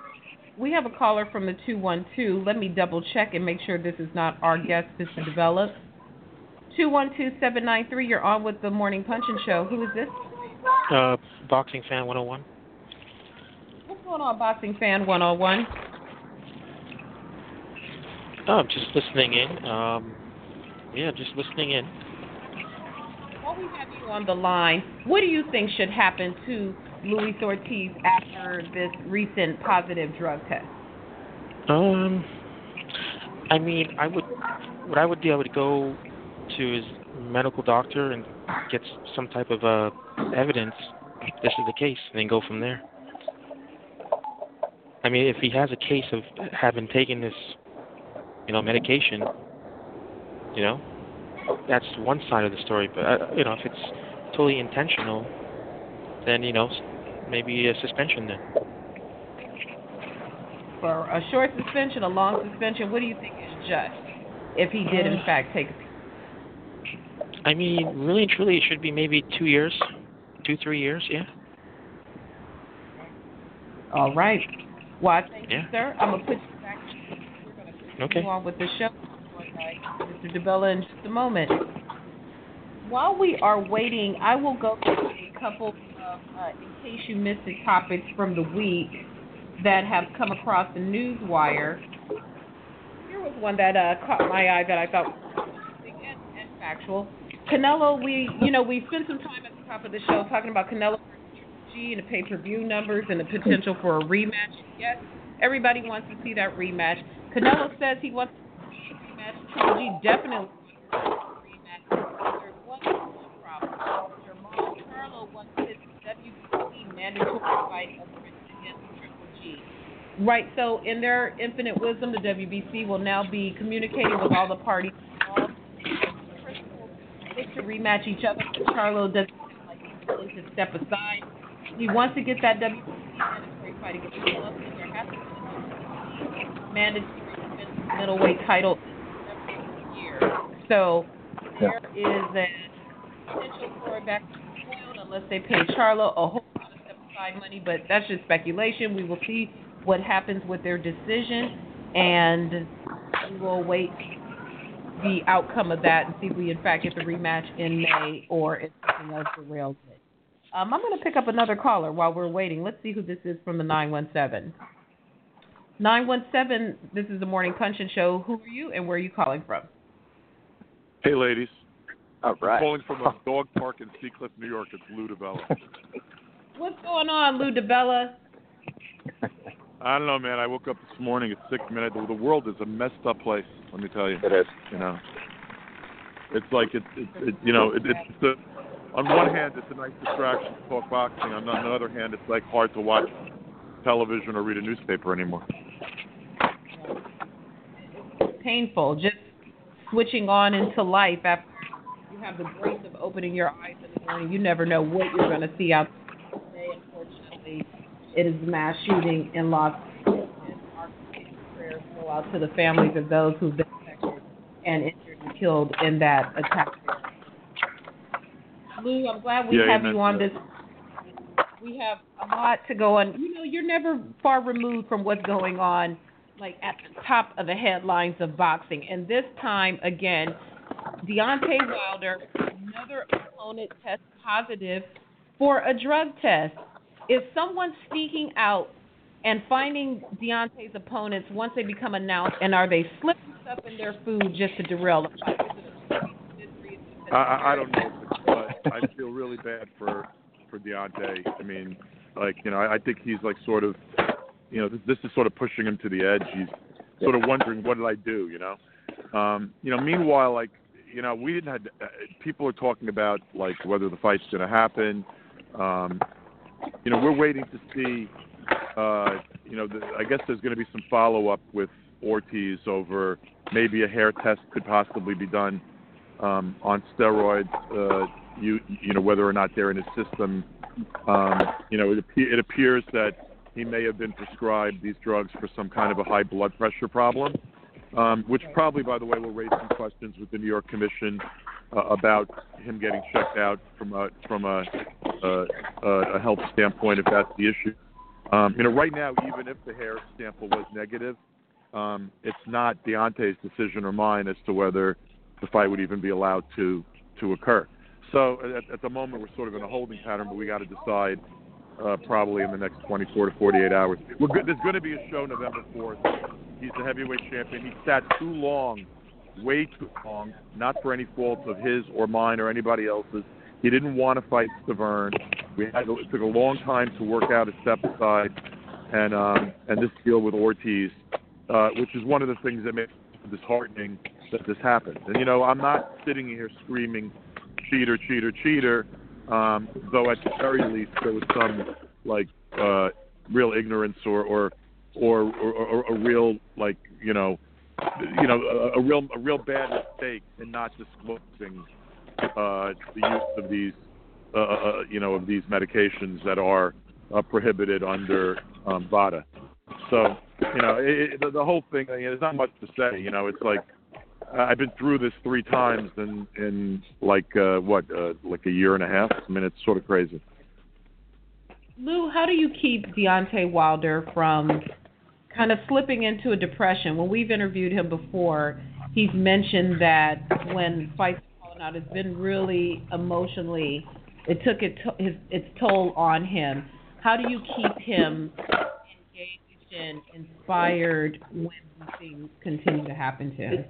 B: We have a caller from the 212. Let me double check and make sure this is not our guest, Mr. DiBella. 212 793, you're on with the Morning Punch-In Show. Who is this?
E: Uh, Boxing Fan 101.
B: What's going on, Boxing Fan 101?
E: Oh, I'm just listening in. Um, yeah, just listening in.
B: While we have you on the line, what do you think should happen to Luis Ortiz after this recent positive drug test?
E: Um, I mean, I would, what I would do, I would go to his medical doctor and get some type of uh, evidence this is the case, and then go from there. I mean, if he has a case of having taken this, you know, medication, you know, that's one side of the story. But uh, you know, if it's totally intentional, then you know, maybe a suspension then.
B: For a short suspension, a long suspension, what do you think is just if he did in
E: Uh,
B: fact take?
E: I mean, really and truly, it should be maybe two years, two, three years, yeah.
B: All right. Well, I thank you,
E: Yeah.
B: sir. I'm gonna put you back. We're gonna continue
E: Okay.
B: on with the show. Mr. DiBella in just a moment. While we are waiting, I will go through a couple of, uh, in case you missed the topics from the week that have come across the news wire. Here was one that uh, caught my eye that I thought was and, and factual. Canelo, we you know we spent some time at the top of the show talking about Canelo G and the pay-per-view numbers and the potential for a rematch. Yes, everybody wants to see that rematch. Canelo says he wants to see a rematch. Triple G definitely wants a rematch. There's one problem. Jermall Charlo wants his WBC mandatory fight against Triple G. Right. So, in their infinite wisdom, the WBC will now be communicating with all the parties involved. To rematch each other. Charlo doesn't seem like he's willing to step aside. He wants to get that WBC mandatory fight against Golovkin. There has to be a mandatory middleweight title every year. So there is a potential for it back to spoiled unless they pay Charlo a whole lot of step aside money, but that's just speculation. We will see what happens with their decision, and we will wait the outcome of that and see if we in fact get the rematch in May or if something else derails it. Um, I'm going to pick up another caller while we're waiting. Let's see who this is from the 917. 917, this is the Morning Punch-In Show. Who are you and where are you calling from?
F: Hey, ladies.
C: All right.
F: Calling from a dog park in Seacliff, New York. It's Lou DiBella.
B: What's going on, Lou DiBella?
F: I don't know, man. I woke up this morning at six minutes. The world is a messed up place. Let me tell you.
C: It is.
F: You know, it's like it's it, it, you know it, it's the on one hand it's a nice distraction to talk boxing. On the, on the other hand, it's like hard to watch television or read a newspaper anymore.
B: Painful. Just switching on into life after you have the grace of opening your eyes in the morning. You never know what you're going to see out there today. Unfortunately, it is a mass shooting in Los Angeles. Our prayers go out to the families of those who've been affected and injured and killed in that attack. Lou, I'm glad we
F: Yeah,
B: have you on
F: that.
B: this. We have a lot to go on. You know, you're never far removed from what's going on, like at the top of the headlines of boxing. And this time, again, Deontay Wilder, another opponent, tests positive for a drug test. Is someone speaking out and finding Deontay's opponents once they become announced, and are they slipping stuff in their food just to derail the fight?
F: I, I don't know, but I feel really bad for for Deontay. I mean, like you know, I, I think he's like sort of, you know, this, this is sort of pushing him to the edge. He's sort of wondering, what did I do? You know, um, you know. Meanwhile, like you know, we didn't have uh, people are talking about like whether the fight's going to happen. Um, you know, we're waiting to see. Uh, you know, the, I guess there's going to be some follow up with Ortiz over maybe a hair test could possibly be done um, on steroids. Uh, you you know whether or not they're in his system. Um, you know, it, it appears that he may have been prescribed these drugs for some kind of a high blood pressure problem, um, which probably, by the way, will raise some questions with the New York Commission uh, about him getting checked out from a from a, a, a health standpoint if that's the issue. Um, you know, right now, even if the hair sample was negative, um, it's not Deontay's decision or mine as to whether the fight would even be allowed to to occur. So at, at the moment, we're sort of in a holding pattern, but we got to decide uh, probably in the next 24 to 48 hours. We're good. There's going to be a show November 4th. He's the heavyweight champion. He sat too long, way too long, not for any fault of his or mine or anybody else's. He didn't want to fight Stiverne. We had to, it took a long time to work out a step aside, and um, and this deal with Ortiz, uh, which is one of the things that makes it disheartening that this happened. And you know, I'm not sitting here screaming, cheater, cheater, cheater. Um, though at the very least there was some like uh, real ignorance or or or, or, or a real like you know you know a, a real a real bad mistake in not disclosing uh, the use of these uh, uh, you know of these medications that are uh, prohibited under um, VADA. So you know it, it, the, the whole thing. I mean, there's not much to say. You know, it's like I've been through this three times in in like uh, what uh, like a year and a half. I mean, it's sort of crazy.
B: Lou, how do you keep Deontay Wilder from kind of slipping into a depression? When we've interviewed him before, he's mentioned that when fights are falling out, it's been really emotionally. It took it to, his its toll on him. How do you keep him engaged and inspired when things continue to happen to him?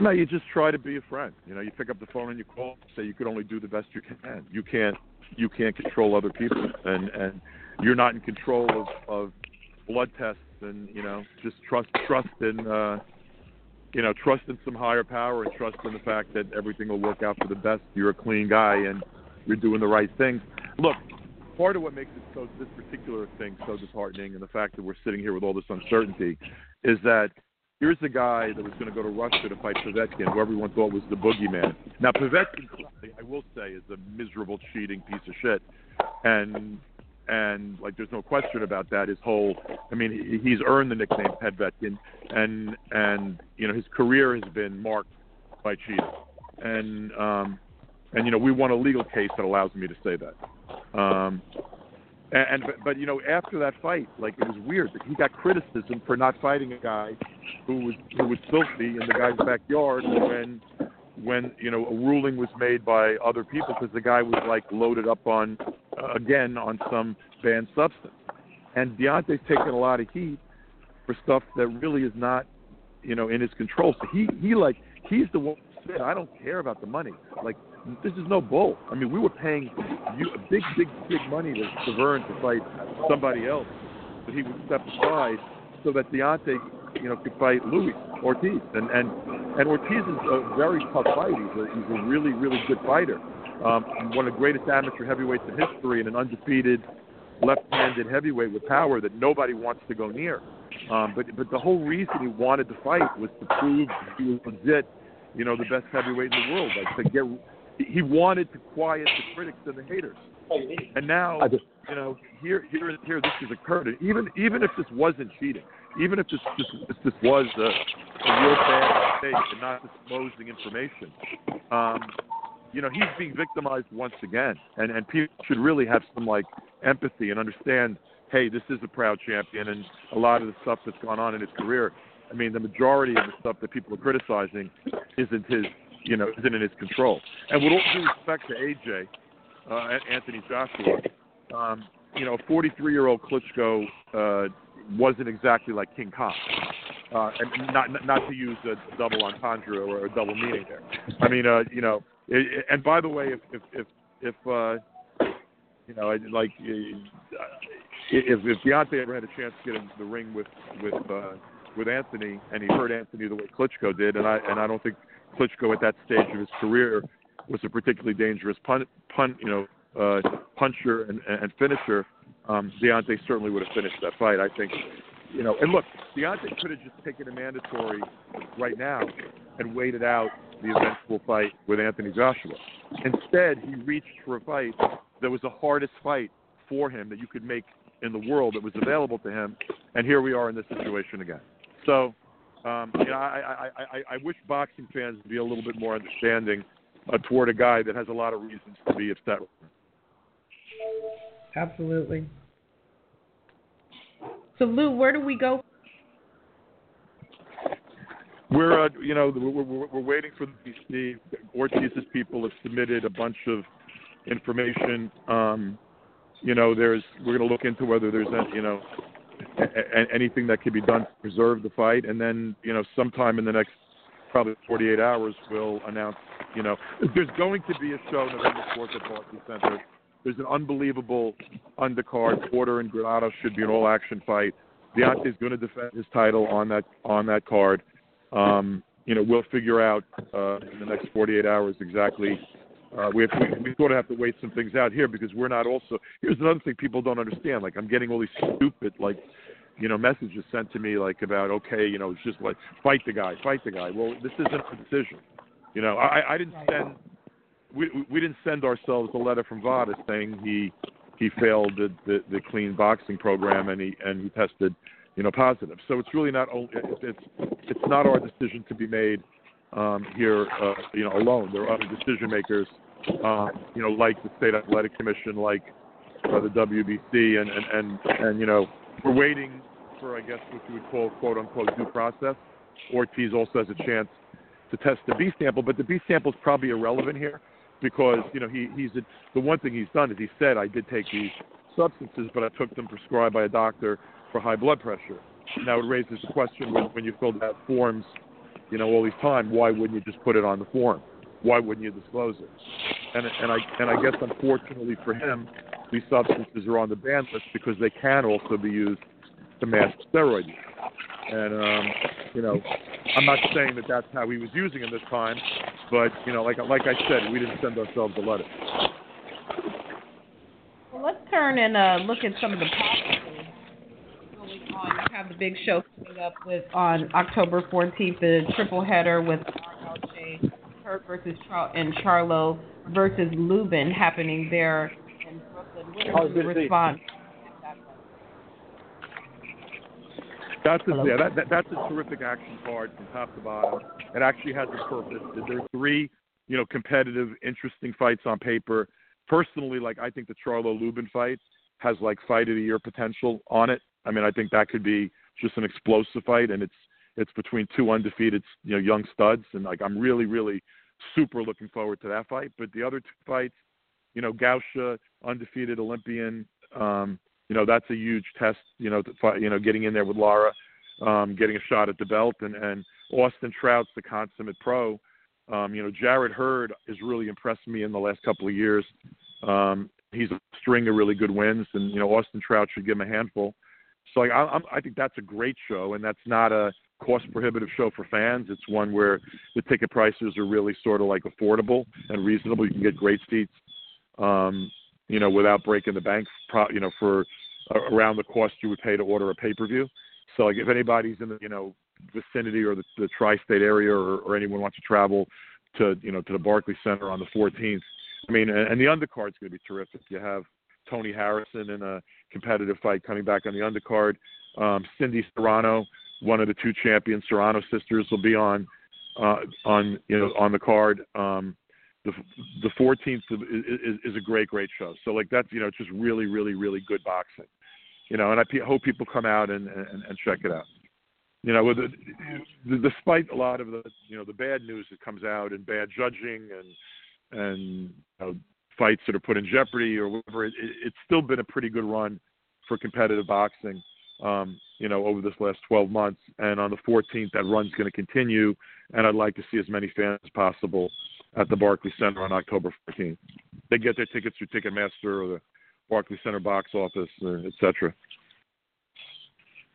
F: No, you just try to be a friend. You know, you pick up the phone and you call, say you can only do the best you can. You can't you can't control other people, and and you're not in control of of blood tests, and you know, just trust trust in uh, you know trust in some higher power, and trust in the fact that everything will work out for the best. You're a clean guy, and you're doing the right things. Look, part of what makes it so this particular thing so disheartening, and the fact that we're sitting here with all this uncertainty, is that here's a guy that was going to go to Russia to fight Povetkin, who everyone thought was the boogeyman. Now, Povetkin, I will say, is a miserable, cheating piece of shit, and and like there's no question about that. His whole, I mean, he, he's earned the nickname Povetkin, and and you know his career has been marked by cheating, and um, and you know we won a legal case that allows me to say that. Um, and, and but, but you know after that fight, like it was weird that he got criticism for not fighting a guy who was who was filthy in the guy's backyard when when you know a ruling was made by other people because the guy was like loaded up on uh, again on some banned substance. And Deontay's taken a lot of heat for stuff that really is not, you know, in his control. So he he like he's the one said, I don't care about the money. Like this is no bull. I mean, we were paying you big, big, big money to Stiverne to fight somebody else, but he would step aside so that Deontay, you know, could fight Luis Ortiz. And and and Ortiz is a very tough fight. He's a he's a really, really good fighter. Um, one of the greatest amateur heavyweights in history, and an undefeated left-handed heavyweight with power that nobody wants to go near. Um, but but the whole reason he wanted to fight was to prove he was legit, you know, the best heavyweight in the world. Like to get, he wanted to quiet the critics and the haters. And now, you know, here here here this has occurred. And even even if this wasn't cheating, even if this this, if this was a, a real bad mistake and not disclosing information, um, you know, he's being victimized once again, and and people should really have some like empathy and understand. Hey, this is a proud champion, and a lot of the stuff that's gone on in his career. I mean, the majority of the stuff that people are criticizing isn't his, you know, isn't in his control. And with all due respect to AJ, uh, Anthony Joshua, um, you know, 43-year-old Klitschko uh, wasn't exactly like King Kong. Uh, and not not to use a double entendre or a double meaning there. I mean, uh, you know, it, and by the way, if if if, if uh, you know, like uh, if if Deontay ever had a chance to get in the ring with with uh, with Anthony, and he hurt Anthony the way Klitschko did, and I and I don't think Klitschko at that stage of his career was a particularly dangerous pun, pun you know, uh, puncher and, and finisher. Um, Deontay certainly would have finished that fight. I think, you know, and look, Deontay could have just taken a mandatory right now and waited out the eventual fight with Anthony Joshua. Instead, he reached for a fight that was the hardest fight for him that you could make in the world that was available to him, and here we are in this situation again. So, um, you know, I, I, I, I wish boxing fans would be a little bit more understanding uh, toward a guy that has a lot of reasons to be upset.
B: Absolutely. So, Lou, where do we go?
F: We're, uh, you know, we're, we're, we're waiting for the BC. Ortiz's people have submitted a bunch of information. Um, you know, there's we're going to look into whether there's, a, you know, a, a, anything that can be done to preserve the fight, and then, you know, sometime in the next probably 48 hours, we'll announce. You know, there's going to be a show November 4th at Barclays Center. There's an unbelievable undercard. Porter and Granados should be an all-action fight. Deontay's going to defend his title on that on that card. Um, you know, we'll figure out uh, in the next 48 hours exactly. Uh, we, have, we we sort of have to wait some things out here because we're not also. Here's another thing people don't understand. Like I'm getting all these stupid like, you know, messages sent to me like about okay, you know, it's just like fight the guy, fight the guy. Well, this isn't a decision. You know, I, I didn't send. We we didn't send ourselves a letter from Vada saying he he failed the, the the clean boxing program and he and he tested you know, positive. So it's really not it's it's not our decision to be made um, here, uh, you know, alone. There are other decision makers, uh, you know, like the state athletic commission, like uh, the WBC, and, and and and you know, we're waiting for I guess what you would call quote unquote due process. Ortiz also has a chance to test the B sample, but the B sample is probably irrelevant here because you know he he's a, the one thing he's done is he said I did take these substances, but I took them prescribed by a doctor for high blood pressure. Now it raises the question when, when you filled out forms, you know, all these time, why wouldn't you just put it on the form? Why wouldn't you disclose it? And and I and I guess unfortunately for him, these substances are on the ban list because they can also be used to mask steroid use. And um, you know, I'm not saying that that's how he was using them this time, but you know, like like I said, we didn't send ourselves a letter.
B: Well, let's turn and uh, look at some of the positives going on. You have the big show coming up with on October 14th, the triple header with RLJ Hurd versus Char- and Charlo versus Lubin happening there in Brooklyn. What is the response?
F: That's a, yeah, that, that, that's a terrific action card from top to bottom. It actually has a purpose. There are three, you know, competitive, interesting fights on paper. Personally, like I think the Charlo Lubin fight has like fight of the year potential on it. I mean, I think that could be just an explosive fight, and it's it's between two undefeated, you know, young studs, and like I'm really, really super looking forward to that fight. But the other two fights, you know, Gausha, undefeated Olympian, um, you know, that's a huge test. You know, to you know, getting in there with Lara. um, getting a shot at the belt, and and Austin Trout's the consummate pro. Um, you know, Jarrett Hurd has really impressed me in the last couple of years. Um, he's a string of really good wins, and you know, Austin Trout should give him a handful. So like, I, I'm, I think that's a great show, and that's not a cost prohibitive show for fans. It's one where the ticket prices are really sort of like affordable and reasonable. You can get great seats, um, you know, without breaking the bank. You know, for around the cost you would pay to order a pay per view. So like, if anybody's in the you know vicinity or the, the tri-state area, or, or anyone wants to travel to you know to the Barclays Center on the 14th, I mean, and, and the undercard's going to be terrific. You have Tony Harrison in a competitive fight coming back on the undercard. Um, Cindy Serrano, one of the two champion Serrano sisters, will be on uh, on you know on the card. Um, the the 14th is, is, a great great show. So like that's you know it's just really really really good boxing. You know, and I hope people come out and, and, and check it out. You know, with the, despite a lot of the you know the bad news that comes out and bad judging and and you know, fights that are put in jeopardy or whatever, it, it's still been a pretty good run for competitive boxing um, you know, over this last 12 months. And on the 14th, that run's going to continue. And I'd like to see as many fans as possible at the Barclays Center on October 14th. They get their tickets through Ticketmaster or the Barclays Center box office, uh, etc.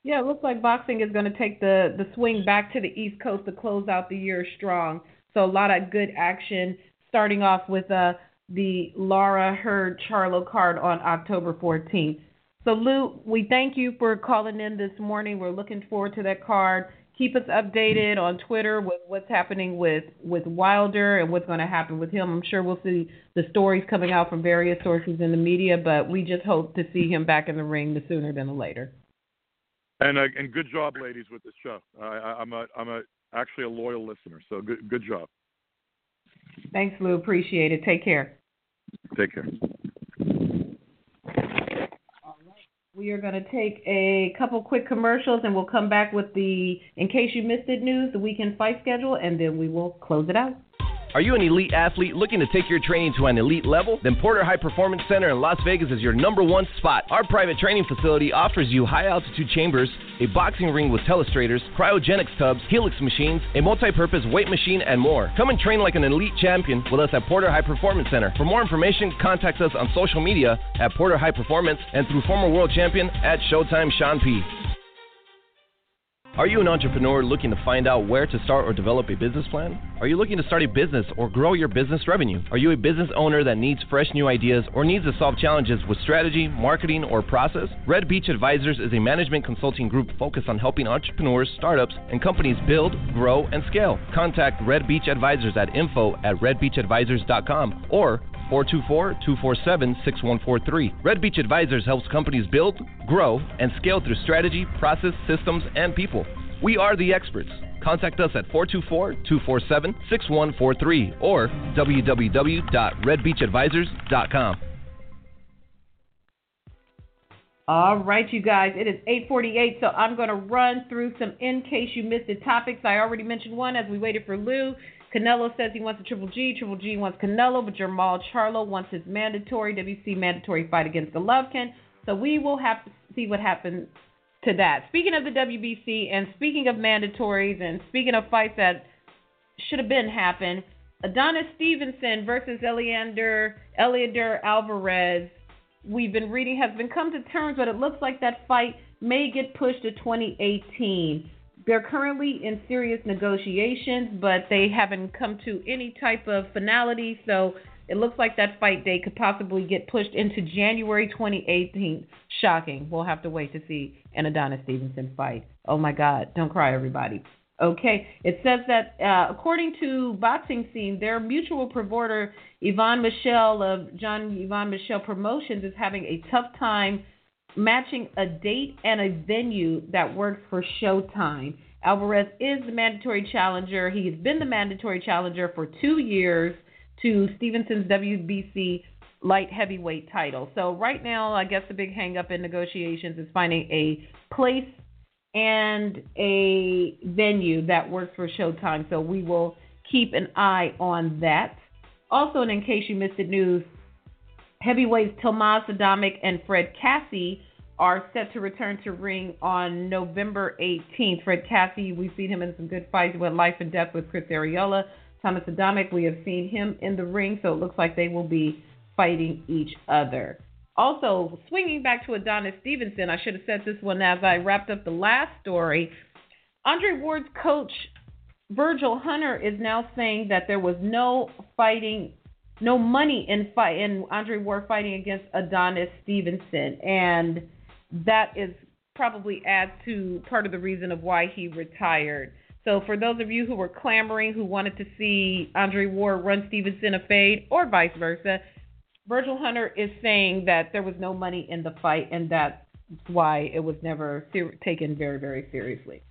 B: Yeah, it looks like boxing is going to take the the swing back to the East Coast to close out the year strong. So a lot of good action, starting off with uh, the Lara Hurd Charlo card on October 14th. So, Lou, we thank you for calling in this morning. We're looking forward to that card. Keep us updated on Twitter with what's happening with, with Wilder and what's going to happen with him. I'm sure we'll see the stories coming out from various sources in the media, but we just hope to see him back in the ring the sooner than the later.
F: And uh, and good job, ladies, with this show. I, I'm a I'm a actually a loyal listener, so good good job.
B: Thanks, Lou. Appreciate it. Take care.
F: Take care.
B: We are going to take a couple quick commercials and we'll come back with the, in case you missed it, news, the weekend fight schedule, and then we will close it out.
A: Are you an elite athlete looking to take your training to an elite level? Then Porter High Performance Center in Las Vegas is your number one spot. Our private training facility offers you high altitude chambers, a boxing ring with telestrators, cryogenics tubs, helix machines, a multi purpose weight machine, and more. Come and train like an elite champion with us at Porter High Performance Center. For more information, contact us on social media at Porter High Performance and through former world champion at Showtime Sean P. Are you an entrepreneur looking to find out where to start or develop a business plan? Are you looking to start a business or grow your business revenue? Are you a business owner that needs fresh new ideas or needs to solve challenges with strategy, marketing, or process? Red Beach Advisors is a management consulting group focused on helping entrepreneurs, startups, and companies build, grow, and scale. Contact Red Beach Advisors at info at redbeachadvisors.com or 424-247-6143. Red Beach Advisors helps companies build, grow, and scale through strategy, process, systems, and people. We are the experts. Contact us at 424-247-6143 or www.redbeachadvisors.com.
B: All right, you guys, it is 8:48, so I'm going to run through some in case you missed the topics. I already mentioned one as we waited for Lou. Canelo says he wants a Triple G. Triple G wants Canelo, but Jermall Charlo wants his mandatory WC mandatory fight against Golovkin. So we will have to see what happens to that. Speaking of the WBC and speaking of mandatories and speaking of fights that should have been happened, Adonis Stevenson versus Eliander Eliander Alvarez. We've been reading has been come to terms, but it looks like that fight may get pushed to 2018. They're currently in serious negotiations, but they haven't come to any type of finality. So it looks like that fight date could possibly get pushed into January 2018. Shocking. We'll have to wait to see an Adonis Stevenson fight. Oh my God. Don't cry, everybody. Okay. It says that uh, according to Boxing Scene, their mutual promoter, Yvon Michel of John Yvon Michel Promotions, is having a tough time matching a date and a venue that works for Showtime. Alvarez is the mandatory challenger. He has been the mandatory challenger for two years to Stevenson's WBC light heavyweight title. So right now, I guess the big hangup in negotiations is finding a place and a venue that works for Showtime. So we will keep an eye on that. Also, and in case you missed the news, heavyweights Tomas Adamek and Fred Kassi are set to return to ring on November 18th. Fred Kassi, we've seen him in some good fights. Went life and death with Chris Arreola. Thomas Adamek, we have seen him in the ring, so it looks like they will be fighting each other. Also, swinging back to Adonis Stevenson, I should have said this one as I wrapped up the last story. Andre Ward's coach, Virgil Hunter, is now saying that there was no fighting, no money in fight in Andre Ward fighting against Adonis Stevenson, and that is probably adds to part of the reason of why he retired. So for those of you who were clamoring, who wanted to see Andre Ward run Stevenson a fade, or vice versa, Virgil Hunter is saying that there was no money in the fight, and that's why it was never ser- taken very, very seriously.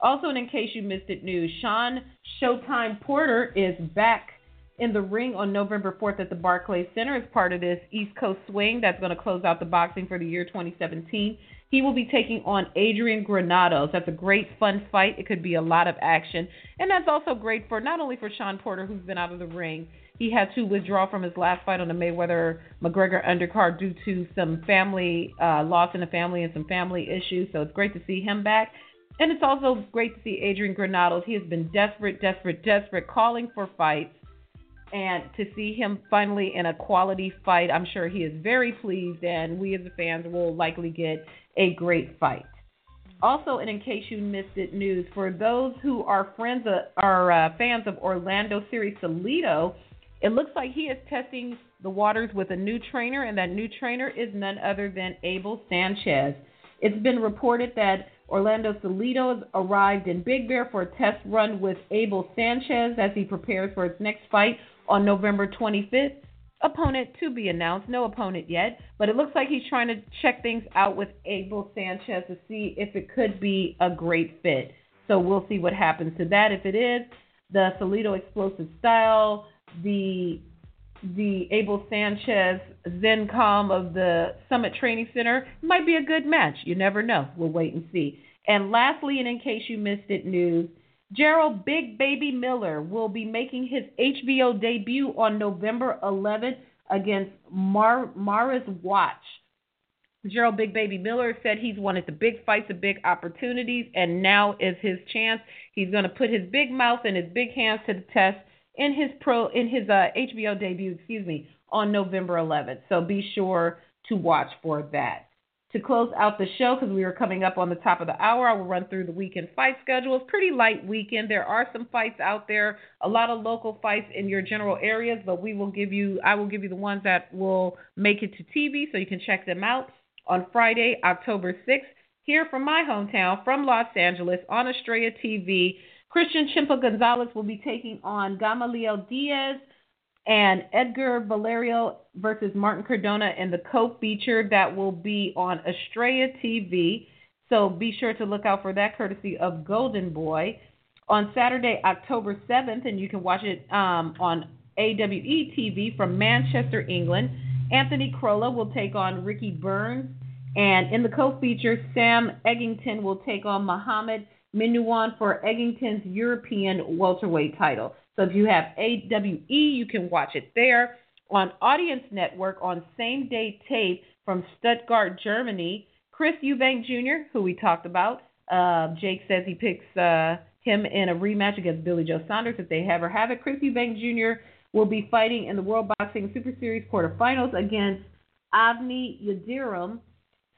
B: Also, and in case you missed it, news: Sean Showtime Porter is back in the ring on November 4th at the Barclays Center as part of this East Coast swing that's going to close out the boxing for the year 2017. He will be taking on Adrian Granados. That's a great, fun fight. It could be a lot of action. And that's also great for not only for Sean Porter, who's been out of the ring. He had to withdraw from his last fight on the Mayweather McGregor undercard due to some family uh, loss in the family and some family issues. So it's great to see him back. And it's also great to see Adrian Granados. He has been desperate, desperate, desperate, calling for fights. And to see him finally in a quality fight, I'm sure he is very pleased, and we as the fans will likely get a great fight. Also, and in case you missed it, news for those who are friends of, are uh, fans of Orlando Siri Salido, it looks like he is testing the waters with a new trainer, and that new trainer is none other than Abel Sanchez. It's been reported that Orlando Salido has arrived in Big Bear for a test run with Abel Sanchez as he prepares for his next fight on November 25th. Opponent to be announced, no opponent yet, but it looks like he's trying to check things out with Abel Sanchez to see if it could be a great fit. So we'll see what happens to that. If it is, the Salido explosive style, the the Abel Sanchez Zencom of the Summit Training Center might be a good match. You never know. We'll wait and see. And lastly, and in case you missed it, news Gerald Big Baby Miller will be making his HBO debut on November 11th against Mar- Mariusz Wach. Gerald Big Baby Miller said he's wanted the big fights, the big opportunities, and now is his chance. He's going to put his big mouth and his big hands to the test in his pro in his uh, HBO debut, excuse me, on November 11th. So be sure to watch for that. To close out the show, because we are coming up on the top of the hour, I will run through the weekend fight schedule. It's pretty light weekend. There are some fights out there, a lot of local fights in your general areas, but we will give you, I will give you the ones that will make it to TV, so you can check them out on Friday, October 6th, here from my hometown, from Los Angeles, on Estrella TV. Christian Chimpa Gonzalez will be taking on Gamaliel Diaz and Edgar Valerio versus Martin Cardona in the co-feature that will be on Estrella TV. So be sure to look out for that courtesy of Golden Boy on Saturday, October 7th, and you can watch it um, on AWE TV from Manchester, England. Anthony Crolla will take on Ricky Burns, and in the co-feature, Sam Eggington will take on Muhammad Mimoune for Eggington's European welterweight title. So if you have AWE, you can watch it there. On Audience Network on same day tape from Stuttgart, Germany, Chris Eubank Jr., who we talked about. Uh, Jake says he picks uh, him in a rematch against Billy Joe Saunders if they ever have it. Chris Eubank Jr. will be fighting in the World Boxing Super Series quarterfinals against Avni Yildirim.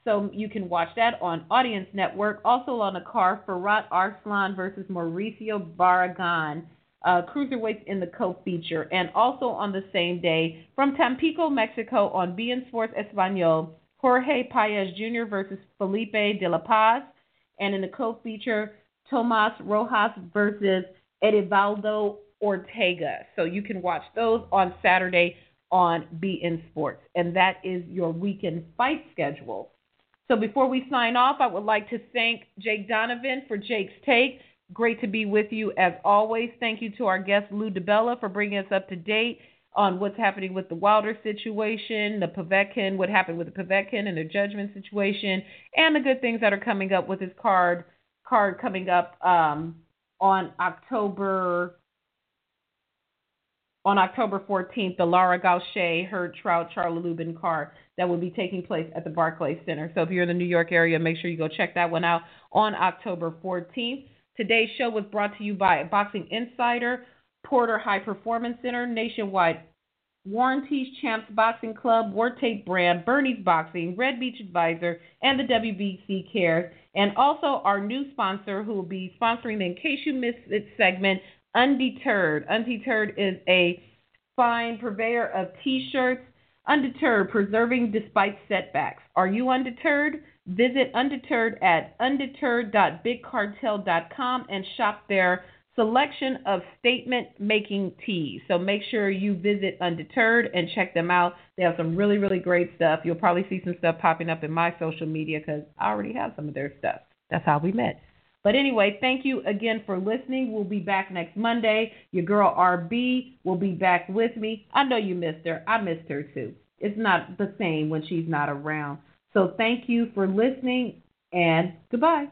B: So you can watch that on Audience Network. Also on the car, Firat Arslan versus Mauricio Barragan uh, cruiserweights in the co-feature, and also on the same day from Tampico, Mexico, on beIN Sports Espanol, Jorge Paez Jr. versus Felipe de la Paz, and in the co-feature, Tomas Rojas versus Edivaldo Ortega. So you can watch those on Saturday on beIN Sports, and that is your weekend fight schedule. So before we sign off, I would like to thank Jake Donovan for Jake's Take. Great to be with you as always. Thank you to our guest Lou DiBella for bringing us up to date on what's happening with the Wilder situation, the Povetkin, what happened with the Povetkin and the judgment situation, and the good things that are coming up with his card card coming up um, on October on October 14th, the Lara Gausha, Hurd Trout, Charlo Lubin card that will be taking place at the Barclays Center. So if you're in the New York area, make sure you go check that one out on October 14th. Today's show was brought to you by Boxing Insider, Porter High Performance Center, Nationwide Warranties, Champs Boxing Club, War Tape Brand, Bernie's Boxing, Red Beach Advisor, and the WBC Cares. And also our new sponsor who will be sponsoring the In Case You Missed It segment, Undeterred. Undeterred is a fine purveyor of t-shirts. Undeterred, preserving despite setbacks. Are you undeterred? Visit Undeterred at undeterred.bigcartel.com and shop their selection of statement making tees. So make sure you visit Undeterred and check them out. They have some really, really great stuff. You'll probably see some stuff popping up in my social media because I already have some of their stuff. That's how we met. But anyway, thank you again for listening. We'll be back next Monday. Your girl RB will be back with me. I know you missed her. I missed her too. It's not the same when she's not around. So thank you for listening and goodbye.